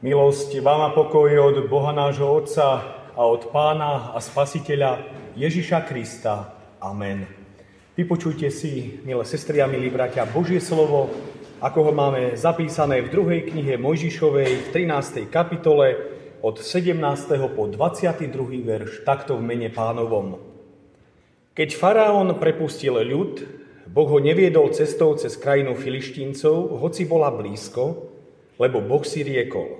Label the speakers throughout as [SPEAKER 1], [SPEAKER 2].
[SPEAKER 1] Milosť vám a pokoj od Boha nášho Otca a od Pána a Spasiteľa Ježiša Krista. Amen. Vypočujte si, milé sestry a milí bratia, Božie slovo, ako ho máme zapísané v druhej knihe Mojžišovej v 13. kapitole od 17. po 22. verš, takto v mene pánovom. Keď faraón prepustil ľud, Boh ho neviedol cestou cez krajinu filištíncov, hoci bola blízko, lebo Boh si riekol –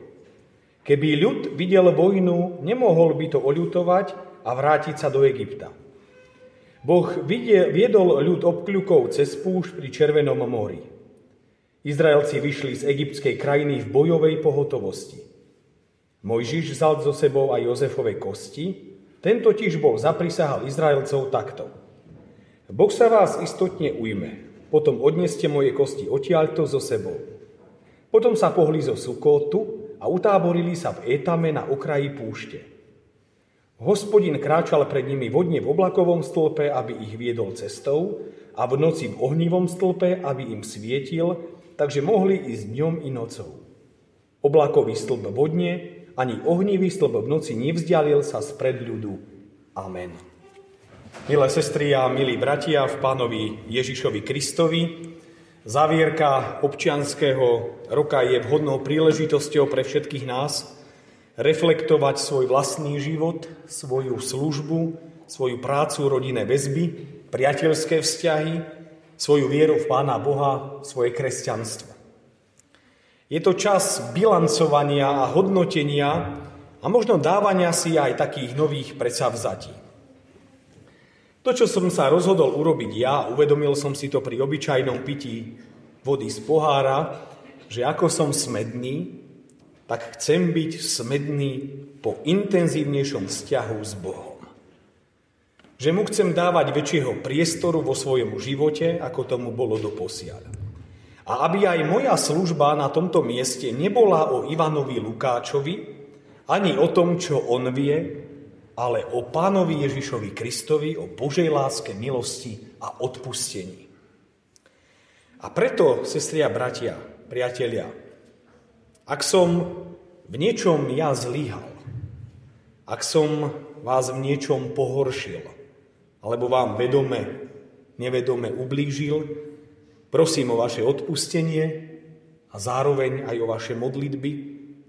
[SPEAKER 1] Keby ľud videl vojnu, nemohol by to oľutovať a vrátiť sa do Egypta. Boh viedol ľud obkľukov cez púšť pri Červenom mori. Izraelci vyšli z egyptskej krajiny v bojovej pohotovosti. Mojžiš vzal so sebou aj Jozefove kosti, ten totiž bol zaprisahal Izraelcov takto. Boh sa vás istotne ujme, potom odneste moje kosti odtiaľto so sebou. Potom sa pohli zo Sukotu a utáborili sa v Etame na okraji púšte. Hospodin kráčal pred nimi vodne v oblakovom stĺpe, aby ich viedol cestou a v noci v ohnivom stĺpe, aby im svietil, takže mohli ísť dňom i nocou. Oblakový stĺp vodne, ani ohnivý stĺp v noci nevzdialil sa spred ľudu. Amen. Milé sestry a milí bratia v pánovi Ježišovi Kristovi, Zavierka občianského roka je vhodnou príležitosťou pre všetkých nás reflektovať svoj vlastný život, svoju službu, svoju prácu, rodinné väzby, priateľské vzťahy, svoju vieru v Pána Boha, svoje kresťanstvo. Je to čas bilancovania a hodnotenia a možno dávania si aj takých nových predsavzatí. To, čo som sa rozhodol urobiť ja, uvedomil som si to pri obyčajnom pití vody z pohára, že ako som smedný, tak chcem byť smedný po intenzívnejšom vzťahu s Bohom. Že mu chcem dávať väčšieho priestoru vo svojom živote, ako tomu bolo doposiaľ. A aby aj moja služba na tomto mieste nebola o Ivanovi Lukáčovi, ani o tom, čo on vie, ale o pánovi Ježišovi Kristovi, o Božej láske, milosti a odpustení. A preto, sestri a bratia, priatelia, ak som v niečom ja zlyhal, ak som vás v niečom pohoršil, alebo vám vedome, nevedome ublížil, prosím o vaše odpustenie a zároveň aj o vaše modlitby,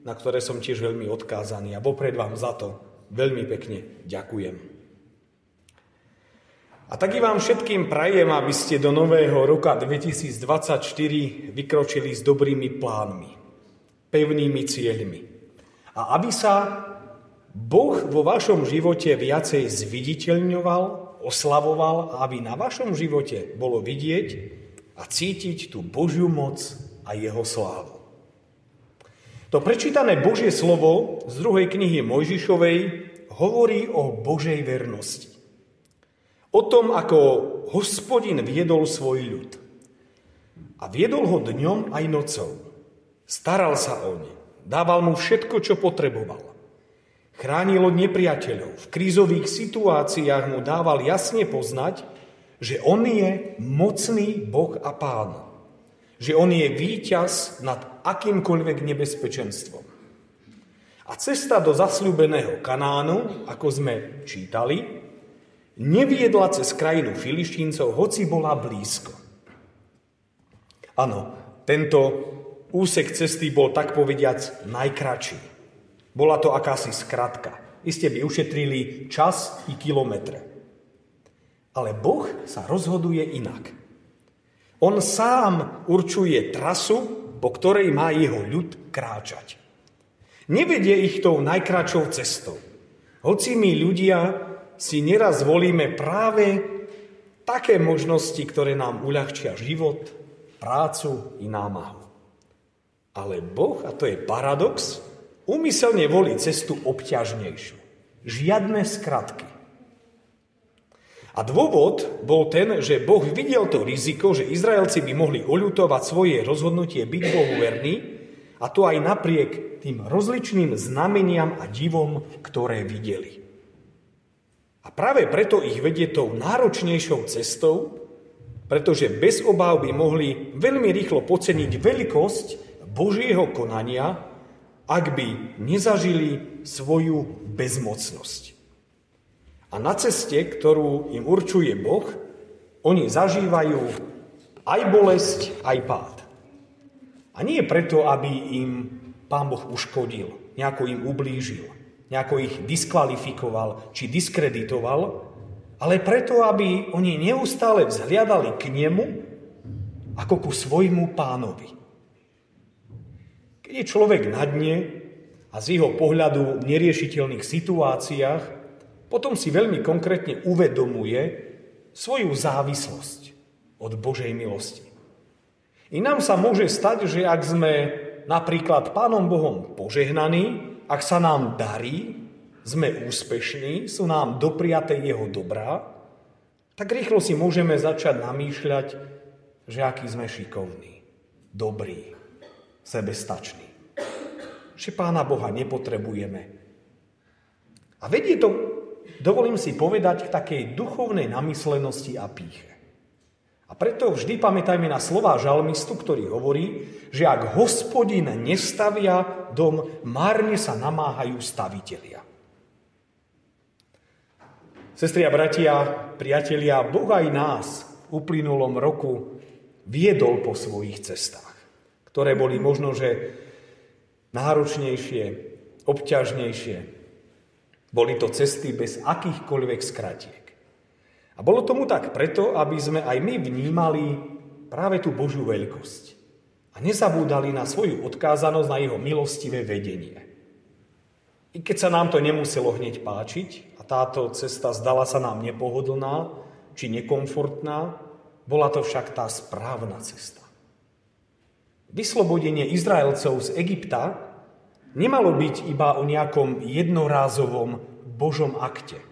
[SPEAKER 1] na ktoré som tiež veľmi odkázaný a vopred vám za to veľmi pekne ďakujem. A tak i vám všetkým prajem, aby ste do nového roka 2024 vykročili s dobrými plánmi, pevnými cieľmi. A aby sa Boh vo vašom živote viacej zviditeľňoval, oslavoval a aby na vašom živote bolo vidieť a cítiť tú Božiu moc a jeho slávu. To prečítané Božie slovo z druhej knihy Mojžišovej hovorí o Božej vernosti. O tom, ako hospodin viedol svoj ľud. A viedol ho dňom aj nocou. Staral sa o ne. Dával mu všetko, čo potreboval. Chránil od nepriateľov. V krízových situáciách mu dával jasne poznať, že on je mocný Boh a Pán že on je víťaz nad akýmkoľvek nebezpečenstvom. A cesta do zasľúbeného Kanánu, ako sme čítali, neviedla cez krajinu Filištíncov, hoci bola blízko. Áno, tento úsek cesty bol tak povediac najkračší. Bola to akási skratka. Iste by ušetrili čas i kilometre. Ale Boh sa rozhoduje inak. On sám určuje trasu, po ktorej má jeho ľud kráčať. Nevedie ich tou najkračou cestou. Hoci my ľudia si neraz volíme práve také možnosti, ktoré nám uľahčia život, prácu i námahu. Ale Boh, a to je paradox, umyselne volí cestu obťažnejšiu. Žiadne skratky. A dôvod bol ten, že Boh videl to riziko, že Izraelci by mohli oľutovať svoje rozhodnutie byť Bohu verný, a to aj napriek tým rozličným znameniam a divom, ktoré videli. A práve preto ich vedie tou náročnejšou cestou, pretože bez obáv by mohli veľmi rýchlo poceniť veľkosť Božieho konania ak by nezažili svoju bezmocnosť. A na ceste, ktorú im určuje Boh, oni zažívajú aj bolesť, aj pád. A nie preto, aby im Pán Boh uškodil, nejako im ublížil, nejako ich diskvalifikoval či diskreditoval, ale preto, aby oni neustále vzhliadali k nemu ako ku svojmu pánovi. Keď je človek na dne a z jeho pohľadu v neriešiteľných situáciách, potom si veľmi konkrétne uvedomuje svoju závislosť od Božej milosti. I nám sa môže stať, že ak sme napríklad Pánom Bohom požehnaní, ak sa nám darí, sme úspešní, sú nám dopriaté Jeho dobrá, tak rýchlo si môžeme začať namýšľať, že aký sme šikovní, dobrí, sebestační. Že Pána Boha nepotrebujeme. A vedie to, dovolím si povedať, k takej duchovnej namyslenosti a píche. A preto vždy pamätajme na slova žalmistu, ktorý hovorí, že ak hospodin nestavia dom, márne sa namáhajú stavitelia. Sestri a bratia, priatelia, Boh aj nás v uplynulom roku viedol po svojich cestách, ktoré boli možno, že náročnejšie, obťažnejšie. Boli to cesty bez akýchkoľvek skratiek. A bolo tomu tak preto, aby sme aj my vnímali práve tú Božiu veľkosť. A nezabúdali na svoju odkázanosť na jeho milostivé vedenie. I keď sa nám to nemuselo hneď páčiť a táto cesta zdala sa nám nepohodlná či nekomfortná, bola to však tá správna cesta. Vyslobodenie Izraelcov z Egypta nemalo byť iba o nejakom jednorázovom Božom akte –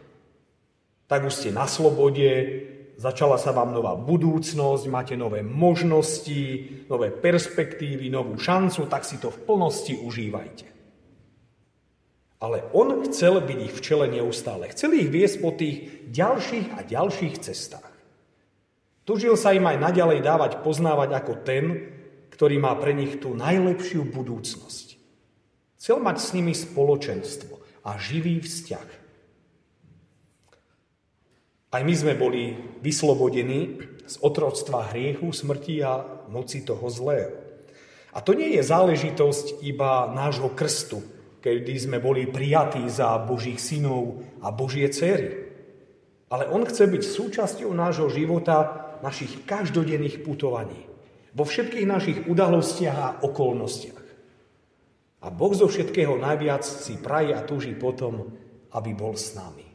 [SPEAKER 1] tak už ste na slobode, začala sa vám nová budúcnosť, máte nové možnosti, nové perspektívy, novú šancu, tak si to v plnosti užívajte. Ale on chcel byť ich v čele neustále. Chcel ich viesť po tých ďalších a ďalších cestách. Tužil sa im aj naďalej dávať poznávať ako ten, ktorý má pre nich tú najlepšiu budúcnosť. Chcel mať s nimi spoločenstvo a živý vzťah. Aj my sme boli vyslobodení z otroctva hriechu, smrti a moci toho zlého. A to nie je záležitosť iba nášho krstu, kedy sme boli prijatí za Božích synov a Božie céry. Ale On chce byť súčasťou nášho života, našich každodenných putovaní, vo všetkých našich udalostiach a okolnostiach. A Boh zo všetkého najviac si praje a túži potom, aby bol s nami.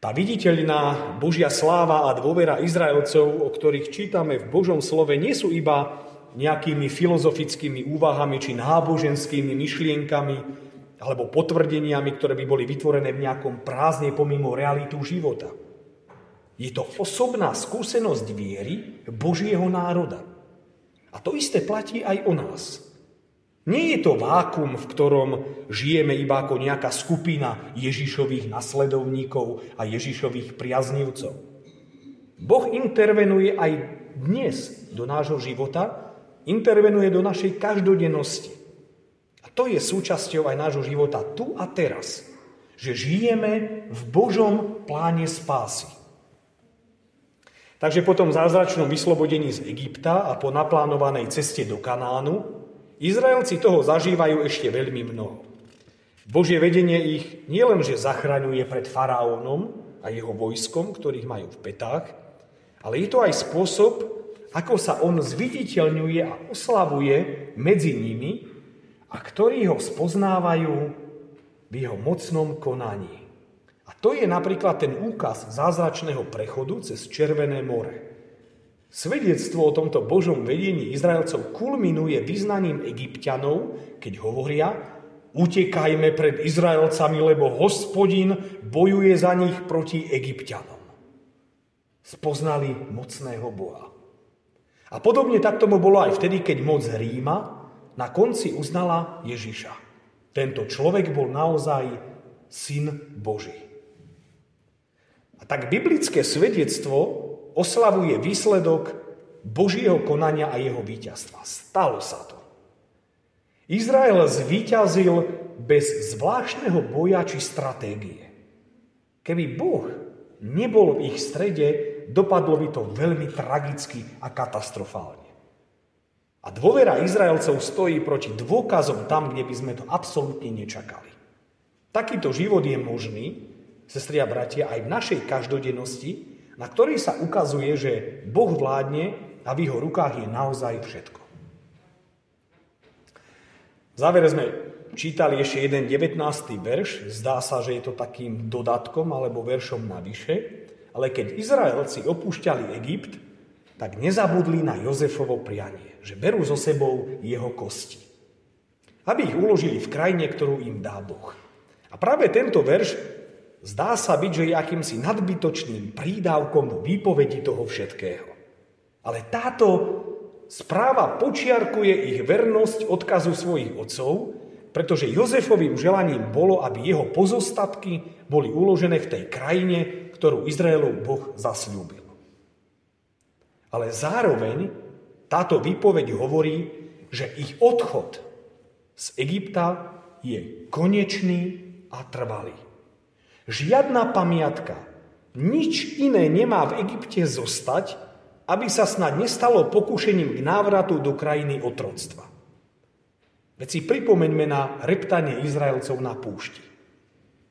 [SPEAKER 1] Tá viditeľná Božia sláva a dôvera Izraelcov, o ktorých čítame v Božom slove, nie sú iba nejakými filozofickými úvahami či náboženskými myšlienkami alebo potvrdeniami, ktoré by boli vytvorené v nejakom prázdne pomimo realitu života. Je to osobná skúsenosť viery Božieho národa. A to isté platí aj o nás. Nie je to vákum, v ktorom žijeme iba ako nejaká skupina Ježišových nasledovníkov a Ježišových priaznivcov. Boh intervenuje aj dnes do nášho života, intervenuje do našej každodennosti. A to je súčasťou aj nášho života tu a teraz. Že žijeme v Božom pláne spásy. Takže po tom zázračnom vyslobodení z Egypta a po naplánovanej ceste do Kanánu Izraelci toho zažívajú ešte veľmi mnoho. Božie vedenie ich nielenže zachraňuje pred faraónom a jeho vojskom, ktorých majú v petách, ale je to aj spôsob, ako sa on zviditeľňuje a oslavuje medzi nimi a ktorí ho spoznávajú v jeho mocnom konaní. A to je napríklad ten úkaz zázračného prechodu cez Červené more. Svedectvo o tomto Božom vedení Izraelcov kulminuje vyznaním egyptianov, keď hovoria, utekajme pred Izraelcami, lebo hospodin bojuje za nich proti egyptianom. Spoznali mocného Boha. A podobne tak tomu bolo aj vtedy, keď moc Ríma na konci uznala Ježiša. Tento človek bol naozaj syn Boží. A tak biblické svedectvo oslavuje výsledok Božieho konania a jeho víťazstva. Stalo sa to. Izrael zvíťazil bez zvláštneho boja či stratégie. Keby Boh nebol v ich strede, dopadlo by to veľmi tragicky a katastrofálne. A dôvera Izraelcov stojí proti dôkazom tam, kde by sme to absolútne nečakali. Takýto život je možný, sestri a bratia, aj v našej každodennosti, na ktorý sa ukazuje, že Boh vládne a v jeho rukách je naozaj všetko. V závere sme čítali ešte jeden 19. verš, zdá sa, že je to takým dodatkom alebo veršom navyše, ale keď Izraelci opúšťali Egypt, tak nezabudli na Jozefovo prianie, že berú so sebou jeho kosti. Aby ich uložili v krajine, ktorú im dá Boh. A práve tento verš zdá sa byť, že je akýmsi nadbytočným prídavkom vo výpovedi toho všetkého. Ale táto správa počiarkuje ich vernosť odkazu svojich otcov, pretože Jozefovým želaním bolo, aby jeho pozostatky boli uložené v tej krajine, ktorú Izraelov Boh zasľúbil. Ale zároveň táto výpoveď hovorí, že ich odchod z Egypta je konečný a trvalý. Žiadna pamiatka, nič iné nemá v Egypte zostať, aby sa snad nestalo pokušením k návratu do krajiny otroctva. Veď si pripomeňme na reptanie Izraelcov na púšti.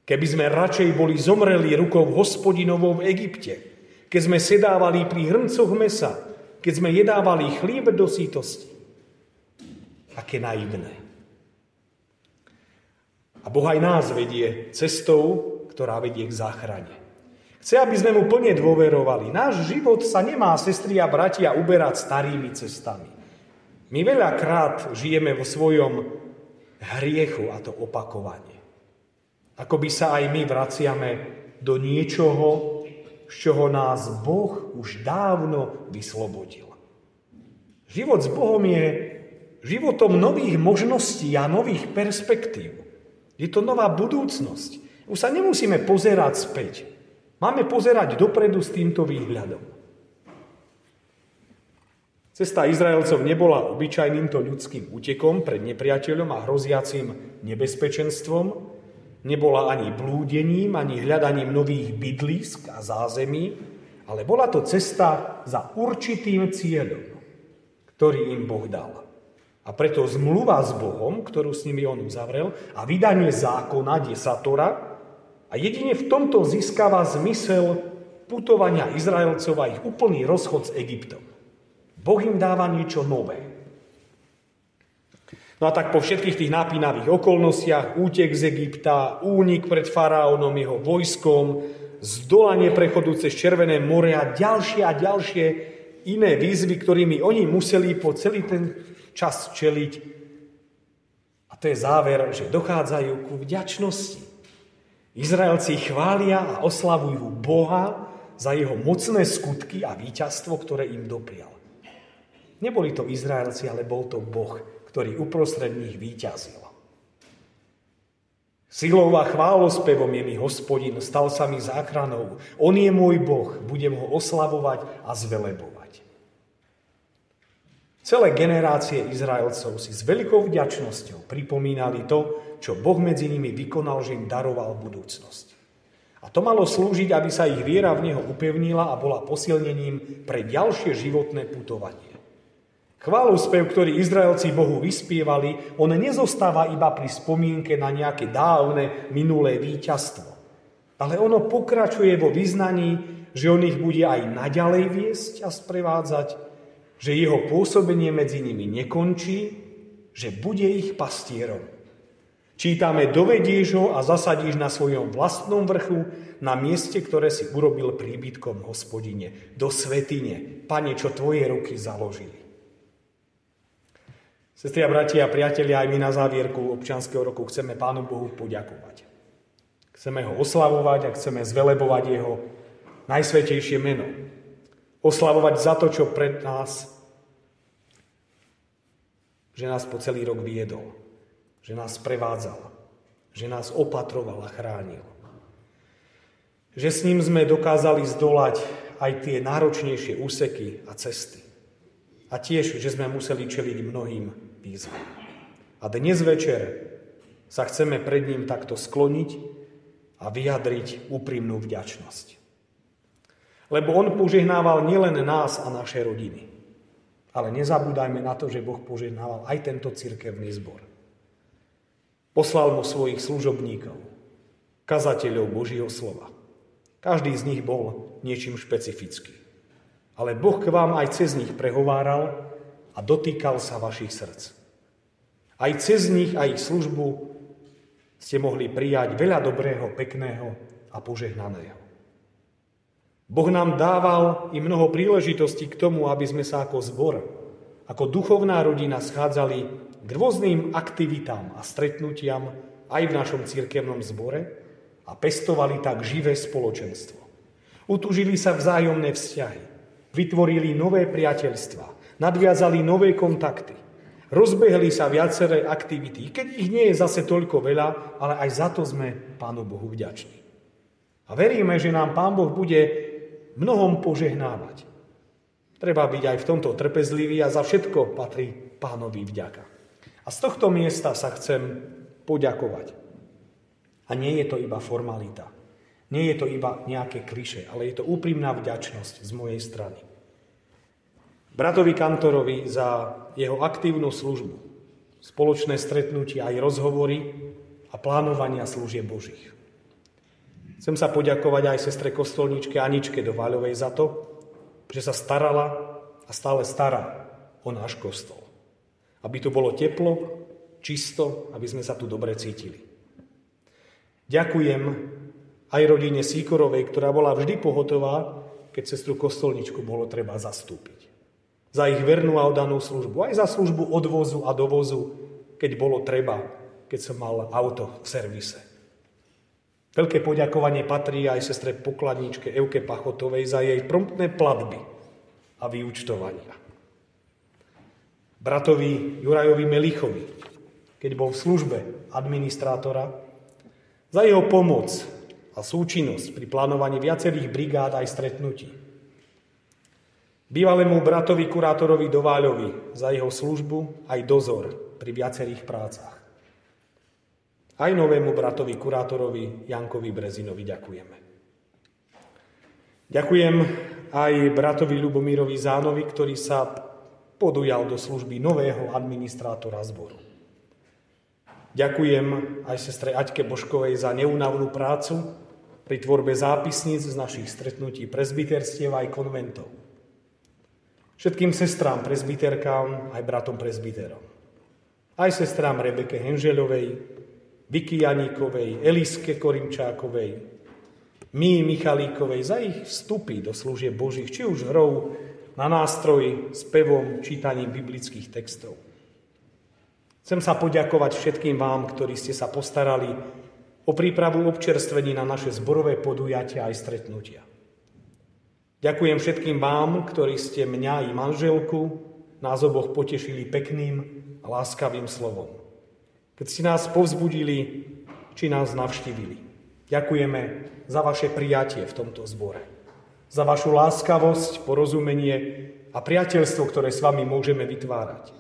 [SPEAKER 1] Keby sme radšej boli zomreli rukou hospodinovou v Egypte, keď sme sedávali pri hrncoch mesa, keď sme jedávali chlieb do sítosti. Aké naivné. A Boh aj nás vedie cestou, ktorá vedie k záchrane. Chce, aby sme mu plne dôverovali. Náš život sa nemá, sestri a bratia, uberať starými cestami. My veľakrát žijeme vo svojom hriechu a to opakovanie. Ako by sa aj my vraciame do niečoho, z čoho nás Boh už dávno vyslobodil. Život s Bohom je životom nových možností a nových perspektív. Je to nová budúcnosť. Už sa nemusíme pozerať späť. Máme pozerať dopredu s týmto výhľadom. Cesta Izraelcov nebola obyčajným to ľudským útekom pred nepriateľom a hroziacim nebezpečenstvom, Nebola ani blúdením, ani hľadaním nových bydlisk a zázemí, ale bola to cesta za určitým cieľom, ktorý im Boh dal. A preto zmluva s Bohom, ktorú s nimi on uzavrel, a vydanie zákona, desatora, a jedine v tomto získava zmysel putovania Izraelcov a ich úplný rozchod s Egyptom. Boh im dáva niečo nové. No a tak po všetkých tých napínavých okolnostiach, útek z Egypta, únik pred faraónom, jeho vojskom, zdolanie prechodu cez Červené more a ďalšie a ďalšie iné výzvy, ktorými oni museli po celý ten čas čeliť. A to je záver, že dochádzajú ku vďačnosti. Izraelci chvália a oslavujú Boha za jeho mocné skutky a víťazstvo, ktoré im doprial. Neboli to Izraelci, ale bol to Boh, ktorý uprostred nich výťazil. Silou a chválospevom je mi hospodin, stal sa mi záchranou. On je môj Boh, budem ho oslavovať a zvelebovať. Celé generácie Izraelcov si s veľkou vďačnosťou pripomínali to, čo Boh medzi nimi vykonal, že im daroval budúcnosť. A to malo slúžiť, aby sa ich viera v Neho upevnila a bola posilnením pre ďalšie životné putovanie. Chválospev, ktorý Izraelci Bohu vyspievali, on nezostáva iba pri spomienke na nejaké dávne minulé víťazstvo. Ale ono pokračuje vo vyznaní, že on ich bude aj naďalej viesť a sprevádzať, že jeho pôsobenie medzi nimi nekončí, že bude ich pastierom. Čítame, dovedieš ho a zasadíš na svojom vlastnom vrchu, na mieste, ktoré si urobil príbytkom hospodine, do svetine, pane, čo tvoje ruky založili. Sestri a bratia a priatelia, aj my na závierku občianského roku chceme Pánu Bohu poďakovať. Chceme ho oslavovať a chceme zvelebovať jeho najsvetejšie meno. Oslavovať za to, čo pred nás, že nás po celý rok viedol, že nás prevádzal, že nás opatroval a chránil. Že s ním sme dokázali zdolať aj tie náročnejšie úseky a cesty. A tiež, že sme museli čeliť mnohým výzvam. A dnes večer sa chceme pred ním takto skloniť a vyjadriť úprimnú vďačnosť. Lebo on požehnával nielen nás a naše rodiny, ale nezabúdajme na to, že Boh požehnával aj tento cirkevný zbor. Poslal mu svojich služobníkov, kazateľov Božího slova. Každý z nich bol niečím špecifický. Ale Boh k vám aj cez nich prehováral a dotýkal sa vašich srdc. Aj cez nich a ich službu ste mohli prijať veľa dobrého, pekného a požehnaného. Boh nám dával i mnoho príležitostí k tomu, aby sme sa ako zbor, ako duchovná rodina schádzali k rôznym aktivitám a stretnutiam aj v našom cirkevnom zbore a pestovali tak živé spoločenstvo. Utužili sa vzájomné vzťahy, vytvorili nové priateľstva, nadviazali nové kontakty, rozbehli sa viaceré aktivity, keď ich nie je zase toľko veľa, ale aj za to sme Pánu Bohu vďační. A veríme, že nám Pán Boh bude mnohom požehnávať. Treba byť aj v tomto trpezlivý a za všetko patrí pánovi vďaka. A z tohto miesta sa chcem poďakovať. A nie je to iba formalita. Nie je to iba nejaké kliše, ale je to úprimná vďačnosť z mojej strany. Bratovi Kantorovi za jeho aktívnu službu, spoločné stretnutia aj rozhovory a plánovania služieb Božích. Chcem sa poďakovať aj sestre kostolníčke Aničke do Váľovej za to, že sa starala a stále stará o náš kostol. Aby tu bolo teplo, čisto, aby sme sa tu dobre cítili. Ďakujem aj rodine Síkorovej, ktorá bola vždy pohotová, keď sestru kostolničku bolo treba zastúpiť. Za ich vernú a oddanú službu, aj za službu odvozu a dovozu, keď bolo treba, keď som mal auto v servise. Veľké poďakovanie patrí aj sestre pokladníčke Euke Pachotovej za jej promptné platby a vyučtovania. Bratovi Jurajovi Melichovi, keď bol v službe administrátora, za jeho pomoc a súčinnosť pri plánovaní viacerých brigád aj stretnutí. Bývalému bratovi kurátorovi Dováľovi za jeho službu aj dozor pri viacerých prácach. Aj novému bratovi, kurátorovi Jankovi Brezinovi ďakujeme. Ďakujem aj bratovi Lubomírovi Zánovi, ktorý sa podujal do služby nového administrátora zboru. Ďakujem aj sestre Aťke Boškovej za neunavnú prácu pri tvorbe zápisníc z našich stretnutí prezbiterstiev aj konventov. Všetkým sestrám prezbiterkám aj bratom prezbiterom. Aj sestrám Rebeke Henželovej, Vicky Janíkovej, Eliske Korimčákovej, my Michalíkovej za ich vstupy do služieb Božích, či už hrou na nástroji, spevom, čítaním biblických textov. Chcem sa poďakovať všetkým vám, ktorí ste sa postarali o prípravu občerstvení na naše zborové podujatia aj stretnutia. Ďakujem všetkým vám, ktorí ste mňa i manželku nás oboch potešili pekným a láskavým slovom keď ste nás povzbudili, či nás navštívili. Ďakujeme za vaše prijatie v tomto zbore. Za vašu láskavosť, porozumenie a priateľstvo, ktoré s vami môžeme vytvárať.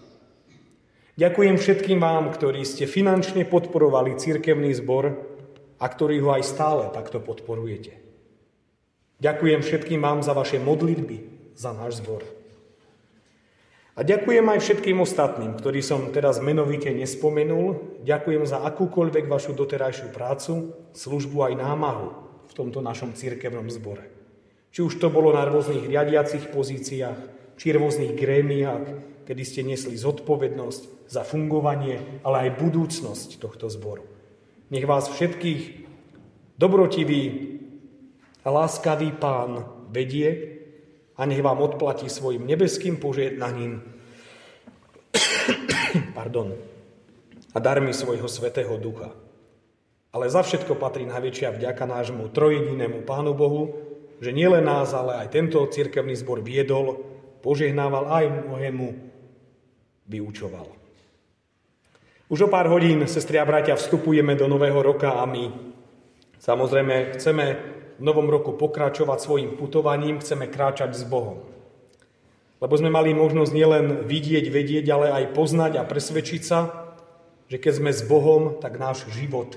[SPEAKER 1] Ďakujem všetkým vám, ktorí ste finančne podporovali cirkevný zbor a ktorí ho aj stále takto podporujete. Ďakujem všetkým vám za vaše modlitby za náš zbor. A ďakujem aj všetkým ostatným, ktorí som teraz menovite nespomenul. Ďakujem za akúkoľvek vašu doterajšiu prácu, službu aj námahu v tomto našom cirkevnom zbore. Či už to bolo na rôznych riadiacich pozíciách, či rôznych grémiách, kedy ste nesli zodpovednosť za fungovanie, ale aj budúcnosť tohto zboru. Nech vás všetkých dobrotivý a láskavý pán vedie a nech vám odplatí svojim nebeským požiednaním pardon, a darmi svojho svetého ducha. Ale za všetko patrí najväčšia vďaka nášmu trojedinému Pánu Bohu, že nielen nás, ale aj tento cirkevný zbor viedol, požehnával aj mnohému vyučoval. Už o pár hodín, sestri a bratia, vstupujeme do nového roka a my samozrejme chceme novom roku pokračovať svojim putovaním, chceme kráčať s Bohom. Lebo sme mali možnosť nielen vidieť, vedieť, ale aj poznať a presvedčiť sa, že keď sme s Bohom, tak náš život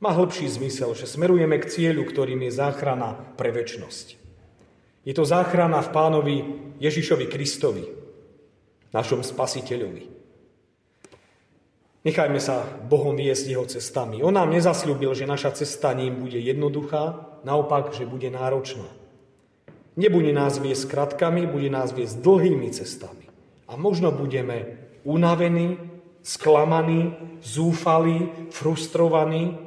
[SPEAKER 1] má hĺbší zmysel, že smerujeme k cieľu, ktorým je záchrana pre väčnosť. Je to záchrana v pánovi Ježišovi Kristovi, našom spasiteľovi. Nechajme sa Bohom viesť jeho cestami. On nám nezasľúbil, že naša cesta ním bude jednoduchá, naopak, že bude náročná. Nebude nás viesť kratkami, bude nás viesť dlhými cestami. A možno budeme unavení, sklamaní, zúfalí, frustrovaní,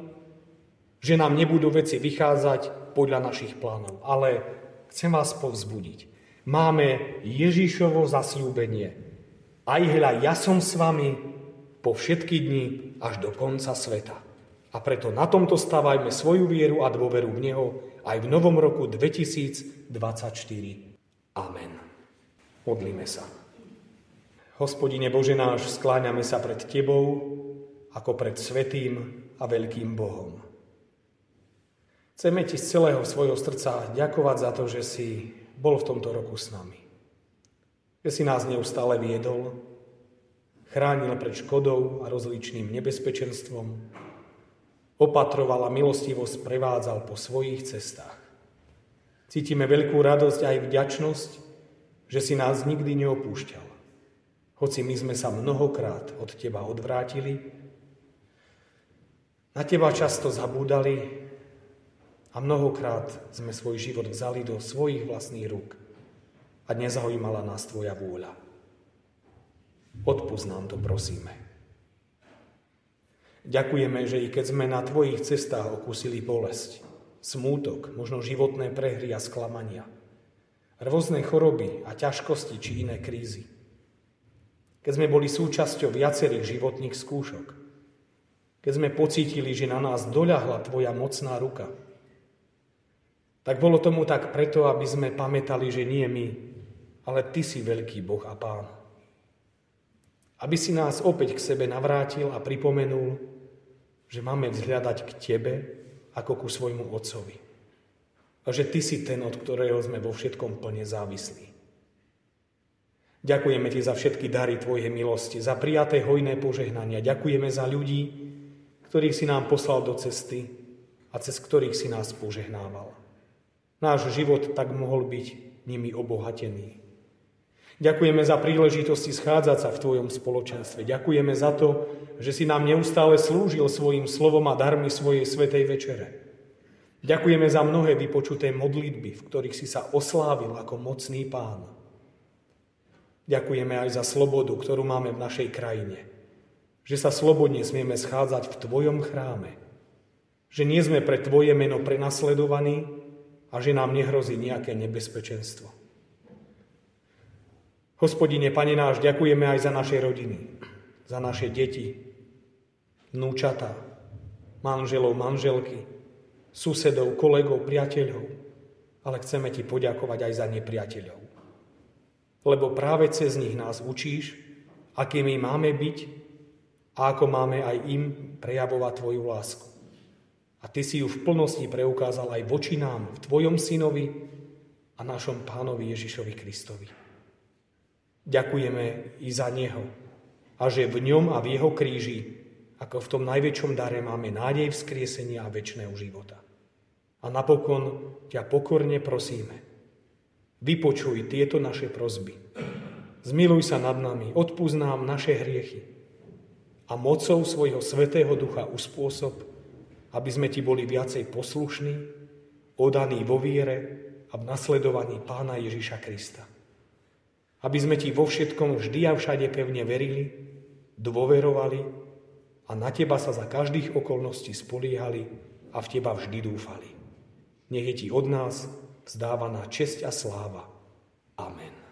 [SPEAKER 1] že nám nebudú veci vychádzať podľa našich plánov. Ale chcem vás povzbudiť. Máme Ježíšovo zasľúbenie. Aj hľa, ja som s vami po všetky dni až do konca sveta. A preto na tomto stávajme svoju vieru a dôveru v Neho aj v novom roku 2024. Amen. Modlíme sa. Hospodine Bože náš, skláňame sa pred Tebou ako pred svetým a veľkým Bohom. Chceme Ti z celého svojho srdca ďakovať za to, že si bol v tomto roku s nami. Že si nás neustále viedol, chránil pred škodou a rozličným nebezpečenstvom, opatroval a milostivo sprevádzal po svojich cestách. Cítime veľkú radosť aj vďačnosť, že si nás nikdy neopúšťal. Hoci my sme sa mnohokrát od Teba odvrátili, na Teba často zabúdali a mnohokrát sme svoj život vzali do svojich vlastných rúk a nezaujímala nás Tvoja vôľa. Odpust nám to, prosíme. Ďakujeme, že i keď sme na Tvojich cestách okusili bolesť, smútok, možno životné prehry a sklamania, rôzne choroby a ťažkosti či iné krízy, keď sme boli súčasťou viacerých životných skúšok, keď sme pocítili, že na nás doľahla Tvoja mocná ruka, tak bolo tomu tak preto, aby sme pamätali, že nie my, ale Ty si veľký Boh a Pán. Aby si nás opäť k sebe navrátil a pripomenul, že máme vzhľadať k Tebe ako ku svojmu Otcovi. A že Ty si ten, od ktorého sme vo všetkom plne závislí. Ďakujeme Ti za všetky dary Tvojej milosti, za prijaté hojné požehnania. Ďakujeme za ľudí, ktorých si nám poslal do cesty a cez ktorých si nás požehnával. Náš život tak mohol byť nimi obohatený. Ďakujeme za príležitosti schádzať sa v Tvojom spoločenstve. Ďakujeme za to, že si nám neustále slúžil svojim slovom a darmi svojej svetej večere. Ďakujeme za mnohé vypočuté modlitby, v ktorých si sa oslávil ako mocný pán. Ďakujeme aj za slobodu, ktorú máme v našej krajine. Že sa slobodne smieme schádzať v Tvojom chráme. Že nie sme pre Tvoje meno prenasledovaní a že nám nehrozí nejaké nebezpečenstvo. Hospodine, Pane náš, ďakujeme aj za naše rodiny, za naše deti, vnúčata, manželov, manželky, susedov, kolegov, priateľov, ale chceme Ti poďakovať aj za nepriateľov. Lebo práve cez nich nás učíš, akými máme byť a ako máme aj im prejavovať Tvoju lásku. A Ty si ju v plnosti preukázal aj voči nám, v Tvojom synovi a našom pánovi Ježišovi Kristovi. Ďakujeme i za Neho a že v ňom a v Jeho kríži, ako v tom najväčšom dare, máme nádej vzkriesenia a väčšného života. A napokon ťa pokorne prosíme, vypočuj tieto naše prozby. Zmiluj sa nad nami, odpúsť nám naše hriechy a mocou svojho svetého ducha uspôsob, aby sme ti boli viacej poslušní, odaní vo viere a v nasledovaní Pána Ježiša Krista aby sme ti vo všetkom vždy a všade pevne verili, dôverovali a na teba sa za každých okolností spoliehali a v teba vždy dúfali. Nech je ti od nás vzdávaná česť a sláva. Amen.